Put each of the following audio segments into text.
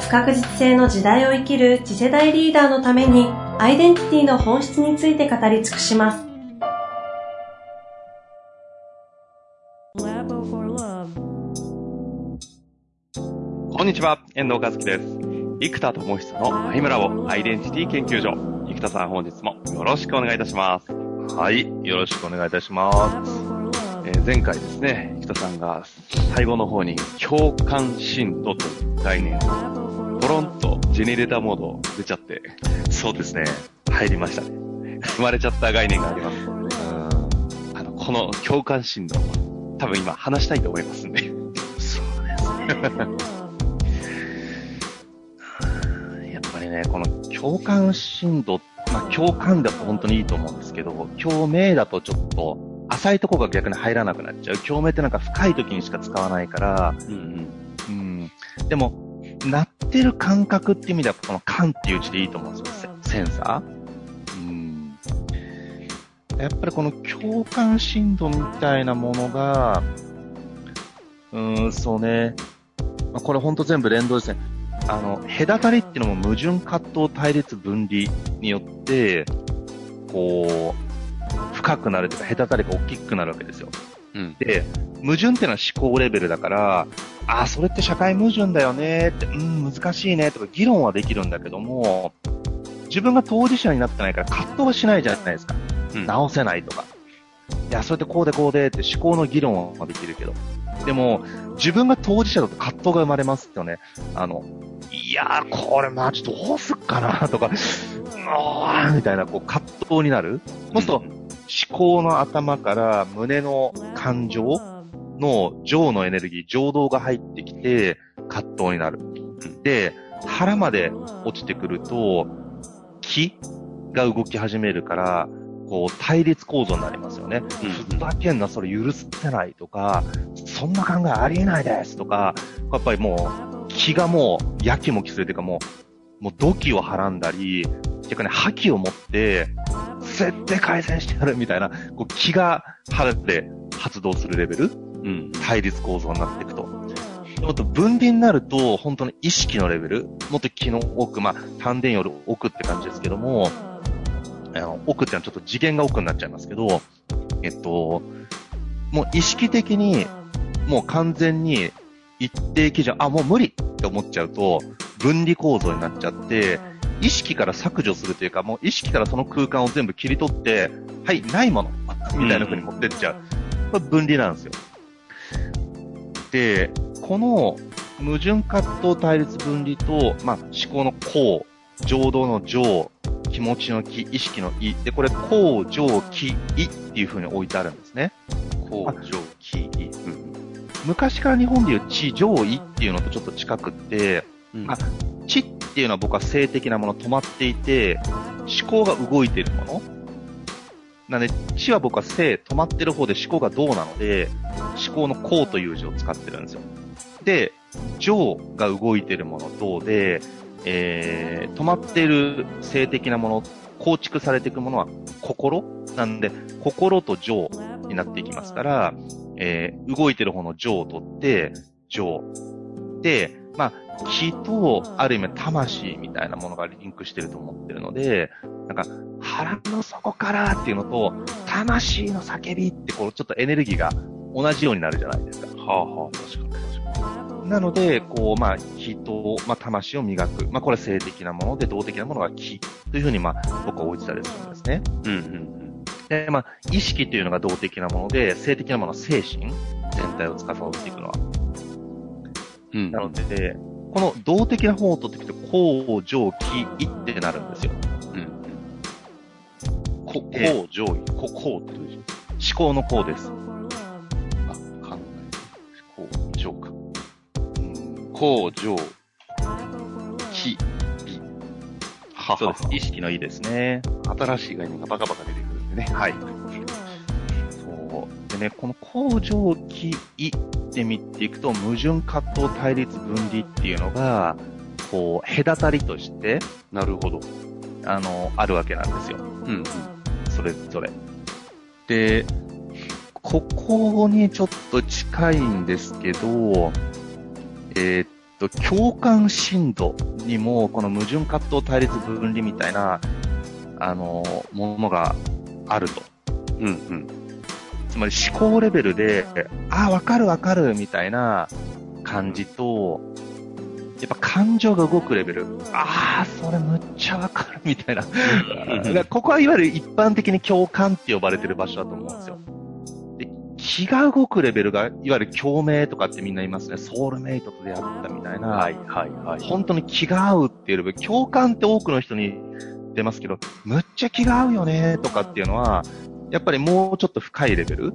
不確実性の時代を生きる次世代リーダーのためにアイデンティティの本質について語り尽くします。こんにちは、遠藤和樹です。生田智久のアイムラボアイデンティティ研究所。生田さん本日もよろしくお願いいたします。はい、よろしくお願いいたします。えー、前回ですね、生田さんが最後の方に共感深度という概念をポロンとジェネレーターモード出ちゃって、そうですね。入りましたね。生まれちゃった概念があります。うん。あの、この共感振動、多分今話したいと思いますんで。そうですね。やっぱりね、この共感振動、まあ共感だと本当にいいと思うんですけど、共鳴だとちょっと浅いとこが逆に入らなくなっちゃう。共鳴ってなんか深い時にしか使わないから、うん、うん、でも、鳴ってる感覚っていう意味では、この感っていう字でいいと思うんですよ。センサー。やっぱりこの共感振動みたいなものが、うーん、そうね。まあ、これほんと全部連動ですね。あの、隔たりっていうのも矛盾葛藤対立分離によって、こう、深くなるというか、隔たりが大きくなるわけですよ。うん、で、矛盾っていうのは思考レベルだから、あ、それって社会矛盾だよねって、うん、難しいねとか議論はできるんだけども、自分が当事者になってないから葛藤はしないじゃないですか。うん、直せないとか。いや、それってこうでこうでって思考の議論はできるけど。でも、自分が当事者だと葛藤が生まれますよね。あの、いやー、これマジどうすっかなとか、うみたいな、こう、葛藤になる。そうすると、思考の頭から胸の感情の情のエネルギー、情動が入ってきて、葛藤になる。で、腹まで落ちてくると、気が動き始めるから、こう、対立構造になりますよね。ふざけんな、それ許せないとか、そんな考えありえないですとか、やっぱりもう、気がもう、やきもきするというかもう、もう土器をはらんだり、逆に覇気を持って、絶対改善してやるみたいな、こう気が腹で発動するレベル？うん、対立構造になっていくと。もっと分離になると、本当に意識のレベル、もっと気の奥、まあ、丹田より奥って感じですけども、あの、奥ってのはちょっと次元が奥になっちゃいますけど、えっと、もう意識的に、もう完全に一定基準、あ、もう無理って思っちゃうと、分離構造になっちゃって、意識から削除するというか、もう意識からその空間を全部切り取って、はい、ないもの、みたいな風に持ってっちゃう。これ分離なんですよ。で、この矛盾葛藤対立分離と、まあ、思考のこう、情動の情、気持ちの気、意識の意。で、これ、こう、情、気、意っていう風に置いてあるんですね。こう、情、気、意。うん、昔から日本でいう地、情、意っていうのとちょっと近くって、うん、まあ、地っっていうのは僕は性的なもの止まっていて、思考が動いているもの。なんで、地は僕は性、止まってる方で思考が動なので、思考のこうという字を使ってるんですよ。で、情が動いてるもの動で、えー、止まってる性的なもの、構築されていくものは心なんで、心と情になっていきますから、えー、動いてる方の情を取って、情。で、まあ、気と、ある意味魂みたいなものがリンクしてると思ってるので、なんか、腹の底からっていうのと、魂の叫びってこう、ちょっとエネルギーが同じようになるじゃないですか。はあはあ、確かに確かに。なので、こう、まあ、人、まあ、魂を磨く。まあ、これは性的なもので、動的なものが気というふうに、まあ、僕は置いてたりするんですね。うんうんうん。で、まあ、意識というのが動的なもので、性的なものは精神全体を司っていくのは。うん。なので、この動的な方を取っていくと、こう、上、気、意ってなるんですよ。こ、こう、上位。こ、こうって思考のこうです。あ、考え。こう、上か。うん、こう、上。はそうです。意識のいいですね。新しい概念がバカバカ出てくるんでね。はい。ね、この工場期意って見ていくと、矛盾葛藤対立分離っていうのが、こう、隔たりとして、なるほど。あの、あるわけなんですよ。うん、うん。それぞれ。で、ここにちょっと近いんですけど、えー、っと、共感深度にも、この矛盾葛藤対立分離みたいな、あの、ものがあると。うんうん。つまり思考レベルで、ああ、わかるわかるみたいな感じと、やっぱ感情が動くレベル。ああ、それむっちゃわかるみたいな。ここはいわゆる一般的に共感って呼ばれてる場所だと思うんですよ。で気が動くレベルが、いわゆる共鳴とかってみんな言いますね。ソウルメイトと出会ったみたいな。はいはいはい。本当に気が合うっていうレベル。共感って多くの人に出ますけど、むっちゃ気が合うよねとかっていうのは、やっぱりもうちょっと深いレベル？う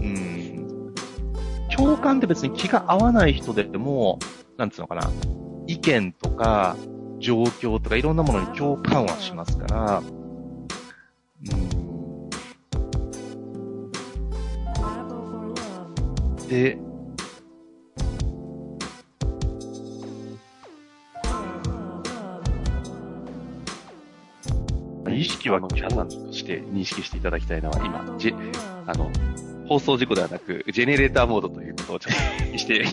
ん。共感って別に気が合わない人でも、なんつうのかな、意見とか、状況とかいろんなものに共感はしますから、うん。で、意識は皆さんとして認識していただきたいのは、今、じあの、放送事故ではなく、ジェネレーターモードということをちょっとして、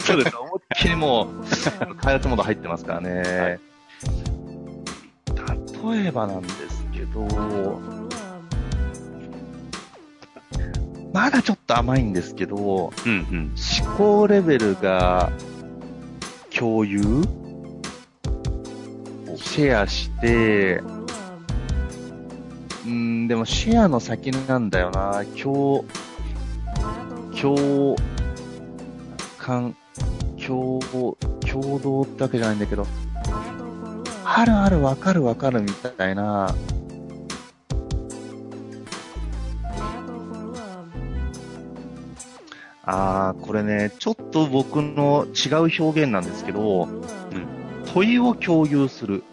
そうです。思いっきりもう、開発モード入ってますからね。はい、例えばなんですけど、まだちょっと甘いんですけど、うんうん、思考レベルが共有？シェアして、うん、でもシェアの先なんだよな。共、共感、共、共同ってわけじゃないんだけど、あるあるわかるわかるみたいな、ああ、これね、ちょっと僕の違う表現なんですけど、うん、問いを共有する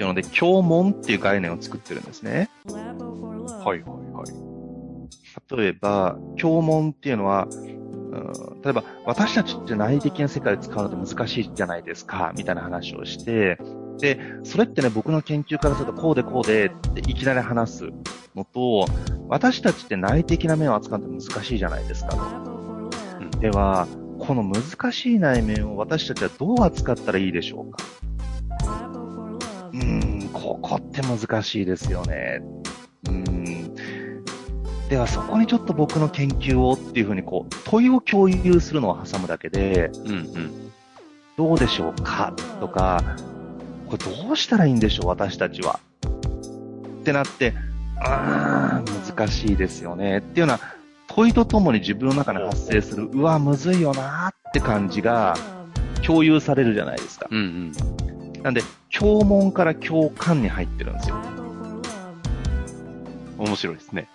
っていうので、共問っていう概念を作ってるんですね。はいはいはい。例えば、教問っていうのは、うん、例えば、私たちって内的な世界で使うのって難しいじゃないですか、みたいな話をして、で、それってね、僕の研究からするとこうでこうでっていきなり話すのと、私たちって内的な面を扱うのって難しいじゃないですかと。うん、では、この難しい内面を私たちはどう扱ったらいいでしょうかここって難しいですよね。うん。ではそこにちょっと僕の研究をっていうふうにこう問いを共有するのを挟むだけで、うんうん、どうでしょうかとか、これどうしたらいいんでしょう私たちは。ってなって、あー、難しいですよね。っていうような問いとともに自分の中に発生する、うわ、むずいよなって感じが共有されるじゃないですか。うんうん、なんで、共問から共感に入ってるんですよ。面白いですね。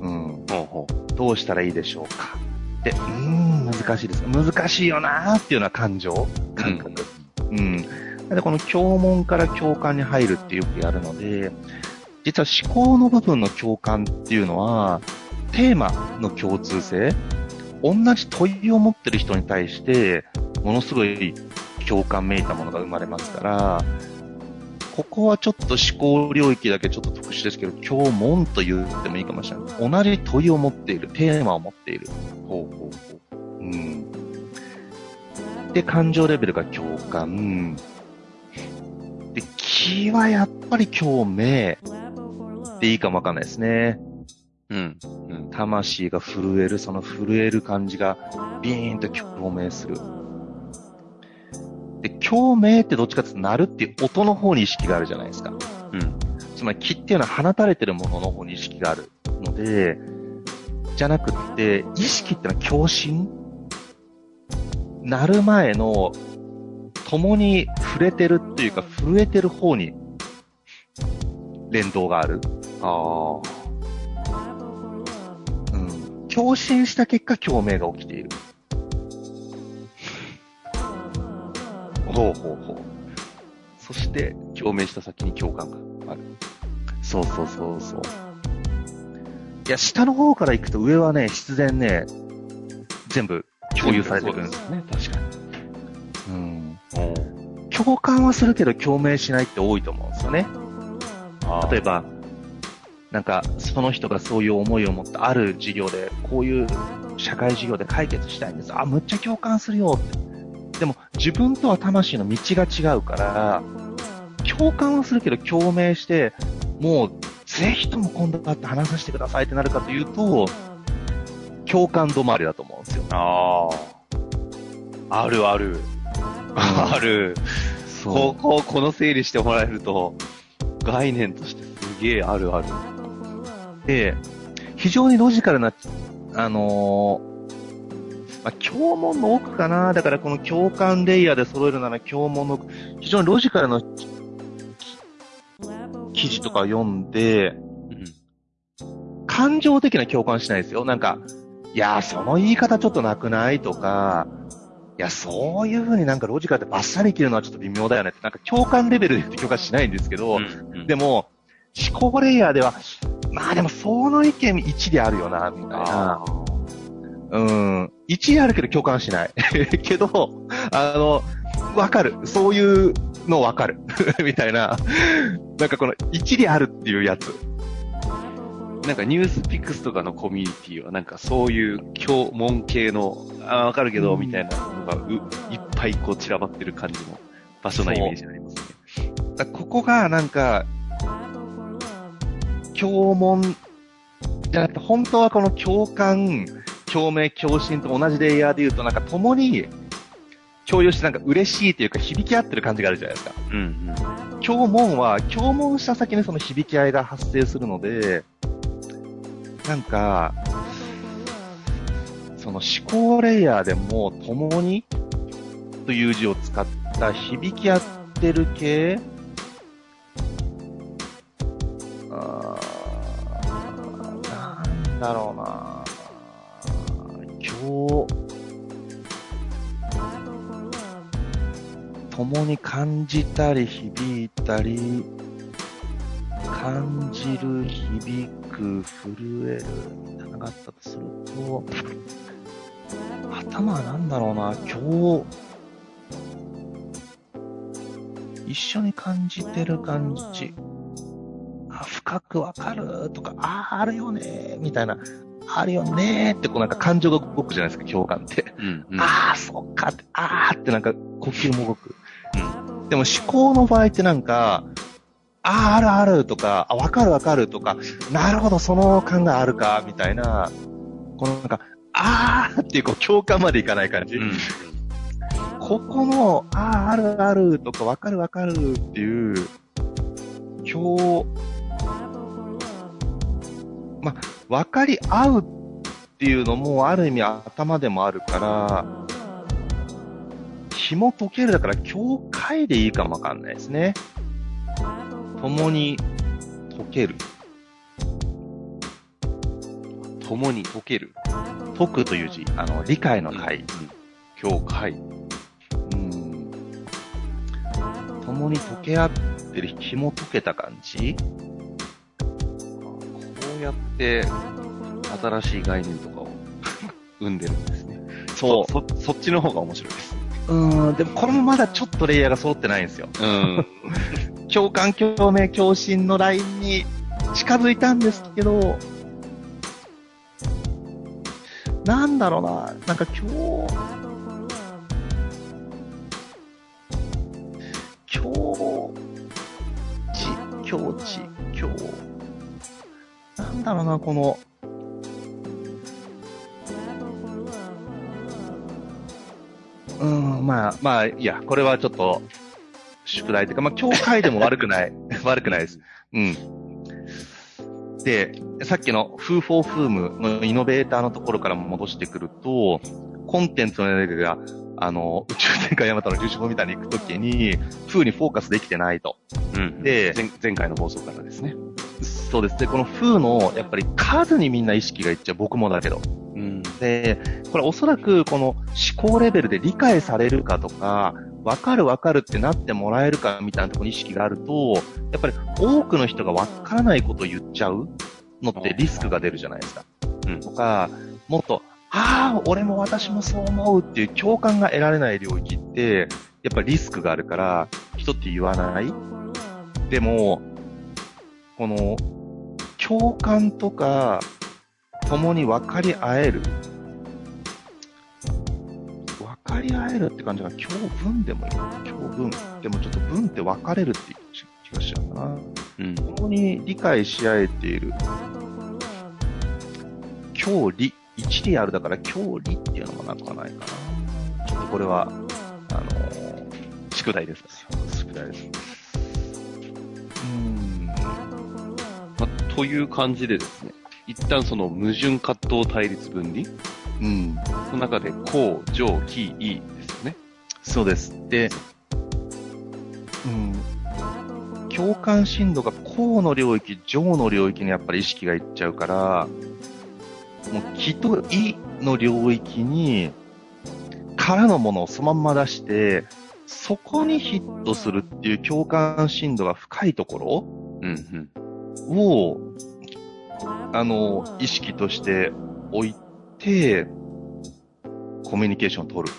うん。ほうほう。どうしたらいいでしょうか。で、うーん、難しいです。難しいよなーっていうような感情、感覚。うん。うん、で、この共問から共感に入るってよくやるので、実は思考の部分の共感っていうのは、テーマの共通性、同じ問いを持ってる人に対して、ものすごい共感めいたものが生まれますから、ここはちょっと思考領域だけちょっと特殊ですけど、今日門と言ってもいいかもしれない。同じ問いを持っている、テーマを持っている。ほうほうほう。うん。で、感情レベルが共感。で、気はやっぱり共鳴でいいかもわかんないですね。うん。うん。魂が震える、その震える感じがビーンと共鳴する。で、共鳴ってどっちかっていうと鳴るっていう音の方に意識があるじゃないですか。うん。つまり気っていうのは放たれてるものの方に意識があるので、じゃなくって、意識ってのは共振？鳴る前の、共に触れてるっていうか、震えてる方に、連動がある。ああ。うん。共振した結果、共鳴が起きている。ほうほうほう。そして、共鳴した先に共感がある。そうそうそうそう。いや、下の方から行くと上はね、必然ね、全部共有されてくるんですよね。確かに。うん。お共感はするけど共鳴しないって多いと思うんですよね。例えば、なんか、その人がそういう思いを持ったある事業で、こういう社会事業で解決したいんです。あ、むっちゃ共感するよって。でも、自分とは魂の道が違うから、共感はするけど共鳴して、もう、ぜひとも今度会って話させてくださいってなるかというと、共感止まりだと思うんですよ。ああ。あるある。ある。こう、こう、この整理してもらえると、概念としてすげえあるある。で、非常にロジカルな、あのーまあ、教問の奥かな。だからこの共感レイヤーで揃えるなら教問の奥、非常にロジカルな記事とか読んで、うん。感情的な共感しないですよ。なんか、いやー、その言い方ちょっとなくないとか、いや、そういう風になんかロジカルでバッサリ切るのはちょっと微妙だよねって、なんか共感レベルで言って共感しないんですけど、うんでも、思考レイヤーでは、まあでもその意見一理あるよな、みたいなうん。一理あるけど共感しない。けど、あの、わかる。そういうのわかる。みたいな。なんかこの一理あるっていうやつ。なんかニュースピックスとかのコミュニティはなんかそういう教門系の、あーわかるけど、みたいなのがういっぱいこう散らばってる感じの場所なイメージありますね。だここがなんか、共問じゃなくて、本当はこの共感、共鳴、共振と同じレイヤーで言うと、なんか共に共有してなんか嬉しいというか響き合ってる感じがあるじゃないですか。うん共問は、共問した先にその響き合いが発生するので、なんか、その思考レイヤーでも共にという字を使った響き合ってる系あーなんだろうな共に感じたり響いたり、感じる、響く、震える、みたいなのがあったとすると、頭はなんだろうな、今日、一緒に感じてる感じ。あ、深くわかるとか、ああ、あるよねみたいな、あるよねってこうなんか感情が動くじゃないですか、共感って。うん。うん。ああ、そっかって、ああってなんか呼吸も動く。でも思考の場合ってなんか、ああ、あるあるとか、あ、わかるわかるとか、なるほど、その考えあるか、みたいな、このなんか、ああっていうこう共感までいかない感じ。うん。ここの、ああ、あるあるとか、わかるわかるっていう、今日、まあ、わかり合うっていうのも、ある意味頭でもあるから、紐解けるだから、境界でいいかもわかんないですね。共に解ける。共に解ける。解くという字、あの、理解の解。境界。うん。共に解け合ってる、紐解けた感じうやって、新しい概念とかを 生んでるんですね。そそ、そっちの方が面白いです。う。うん、でもこれもまだちょっとレイヤーが揃ってないんですよ。うん。共感、共鳴、共振のラインに近づいたんですけど、なんだろうな、なんか今日、今日、ち、今日ち、今日、なんだろうな、この、うん、まあ、まあ、いや、これはちょっと、宿題というか、まあ、教会でも悪くない。悪くないです。うん。で、さっきの Foo for Foom のイノベーターのところから戻してくると、コンテンツのエネルギーが、あの、宇宙戦艦ヤマトの重症みたいに行くときに、Foo にフォーカスできてないと。うん。で前、前回の放送からですね。そうですね。この Foo の、やっぱり数にみんな意識がいっちゃう。僕もだけど。うん。で、これおそらくこの思考レベルで理解されるかとか、わかるわかるってなってもらえるかみたいなところに意識があると、やっぱり多くの人がわからないことを言っちゃうのってリスクが出るじゃないですか。うん。とか、もっと、ああ、俺も私もそう思うっていう共感が得られない領域って、やっぱりリスクがあるから、人って言わない。でも、この、共感とか、共に分かり合える。分かり合えるって感じが、共文でもいい。共文。でもちょっと文って分かれるっていう気がしちゃうな。うん。共に理解し合えている。共理。一理あるだから共理っていうのもなかないかな。ちょっとこれは、あのー、宿題です。宿題です。うん。まという感じでですね、一旦その矛盾葛藤対立分離？うん。その中で、こう、上、き、いですよね。そうです。で、うん。共感深度がこうの領域、上の領域にやっぱり意識がいっちゃうから、もう気と意の領域に、からのものをそのまま出して、そこにヒットするっていう共感深度が深いところ、うんうん、を、あの、意識として置いて、コミュニケーションを取る。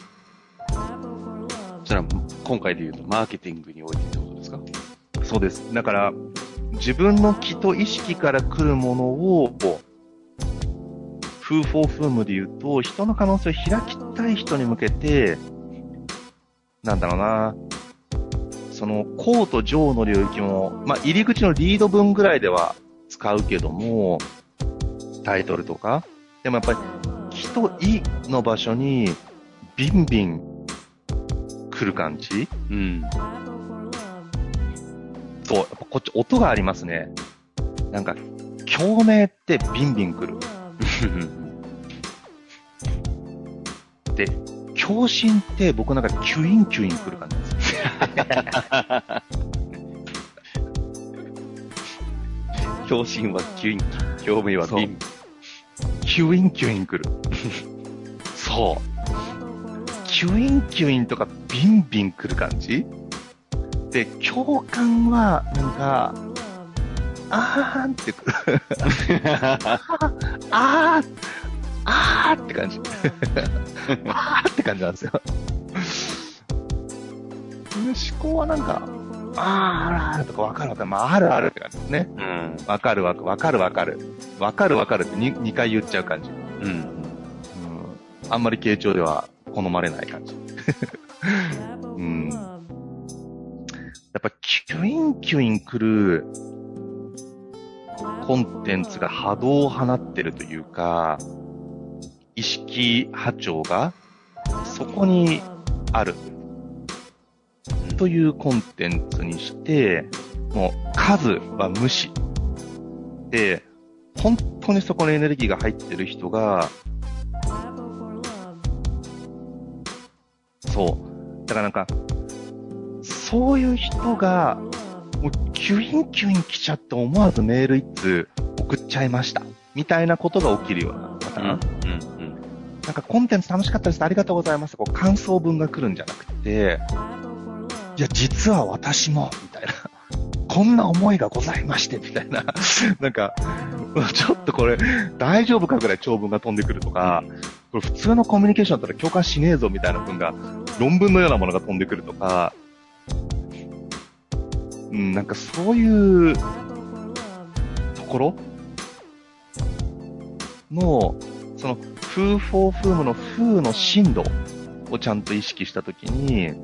それは、今回で言うと、マーケティングにおいてってことですか？そうです。だから、自分の気と意識から来るものを、フーフォーフームで言うと、人の可能性を開きたい人に向けて、なんだろうな、その、コーと上の領域も、まあ、入り口のリード文ぐらいでは使うけども、タイトルとか。でもやっぱり、気と意の場所に、ビンビン来る感じうん。そう、やっぱこっち音がありますね。なんか、共鳴ってビンビン来る。で、共振って僕なんかキュインキュイン来る感じ です。共振はキュインキ表面はビン。キュインキュイン来る。そう。キュインキュインとかビンビン来る感じ？で、共感は、なんか、あーんってくる。あー、あーって感じ。あーって感じなんですよ。思考はなんか、あーあーとかわかるわかる。まあ、あるあるって感じですね。うん。わかるわかる。わかるわかる。わかるわかるって 2, 2回言っちゃう感じ。うん。うん。あんまり傾聴では好まれない感じ。うん。やっぱキュインキュイン来るコンテンツが波動を放ってるというか、意識波長がそこにあるというコンテンツにして、もう数は無視。で、本当にそこにエネルギーが入ってる人が、そう。だからなんか、そういう人がもうキュインキュイン来ちゃって思わずメール一通送っちゃいました。みたいなことが起きるようなパターン。うん、うん、うん。なんかコンテンツ楽しかったです。ありがとうございます。こう感想文が来るんじゃなくて、いや、実は私も、みたいな。こんな思いがございまして、みたいな。なんか、ちょっとこれ、大丈夫かぐらい長文が飛んでくるとか、これ普通のコミュニケーションだったら共感しねえぞ、みたいな文が、論文のようなものが飛んでくるとか、うん、なんかそういうところ？の、その、フーフォーフームのフーの深度をちゃんと意識したときに、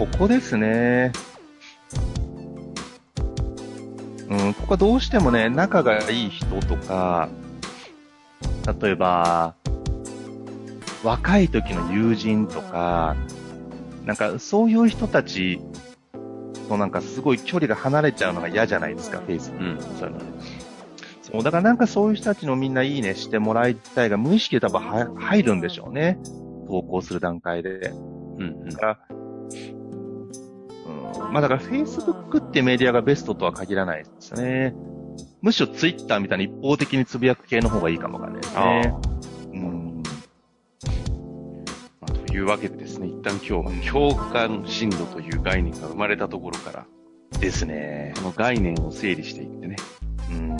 ここですね。うん、ここはどうしてもね、仲がいい人とか、例えば、若い時の友人とか、なんかそういう人たちとなんかすごい距離が離れちゃうのが嫌じゃないですか、フェイス。うん、そういうのそう、だからなんかそういう人たちのみんないいねしてもらいたいが無意識で多分入るんでしょうね。投稿する段階で。うん、だから、うん、まあだから Facebook ってメディアがベストとは限らないですね。むしろ Twitter みたいに一方的につぶやく系の方がいいかもわかんないですね。うん。というわけでですね、一旦今日は共感深度という概念が生まれたところから、ですね。この概念を整理していってね、うん。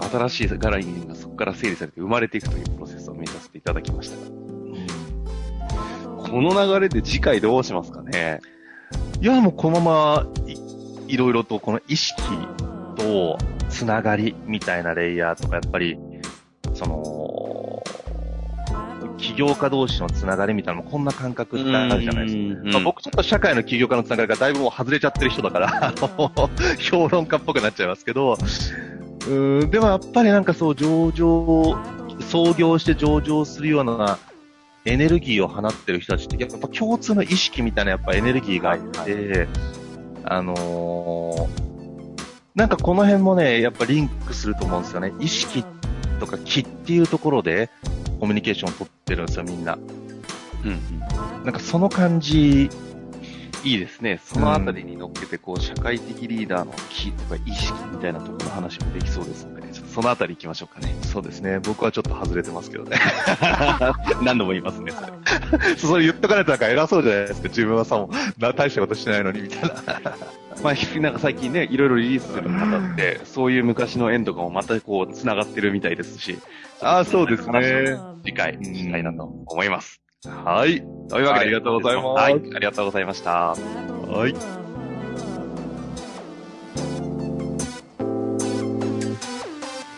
新しい概念がそこから整理されて生まれていくというプロセスを目指させていただきましたが、この流れで次回どうしますかねいや、もうこのままい、いろいろとこの意識とつながりみたいなレイヤーとか、やっぱり、その、起業家同士のつながりみたいなのもこんな感覚ってあるじゃないですか。まあ、僕ちょっと社会の起業家のつながりがだいぶもう外れちゃってる人だから、評論家っぽくなっちゃいますけど、うーん、でもやっぱりなんかそう上場、創業して上場するようなエネルギーを放ってる人たちって、やっぱ共通の意識みたいなやっぱエネルギーがあって、あのーなんかこの辺もね、やっぱリンクすると思うんですよね。意識とか気っていうところでコミュニケーションを取ってるんですよ、みんな。うんうん。なんかその感じ、いいですね。そのあたりに乗っけて、こう、社会的リーダーの気とか意識みたいなところの話もできそうですので、ちょっとそのあたり行きましょうかね。そうですね。僕はちょっと外れてますけどね。何度も言いますね、それ。それ言っとかないとなんか偉そうじゃないですか。自分はさ、も大したことしてないのに、みたいな。まあ、なんか最近ね、いろいろリリースする方って、そういう昔の縁とかもまたこう、繋がってるみたいですし。ああ、そうですね。次回、したいなと思います。はい。というわけで、ありがとうございますはい、ありがとうございました。はい。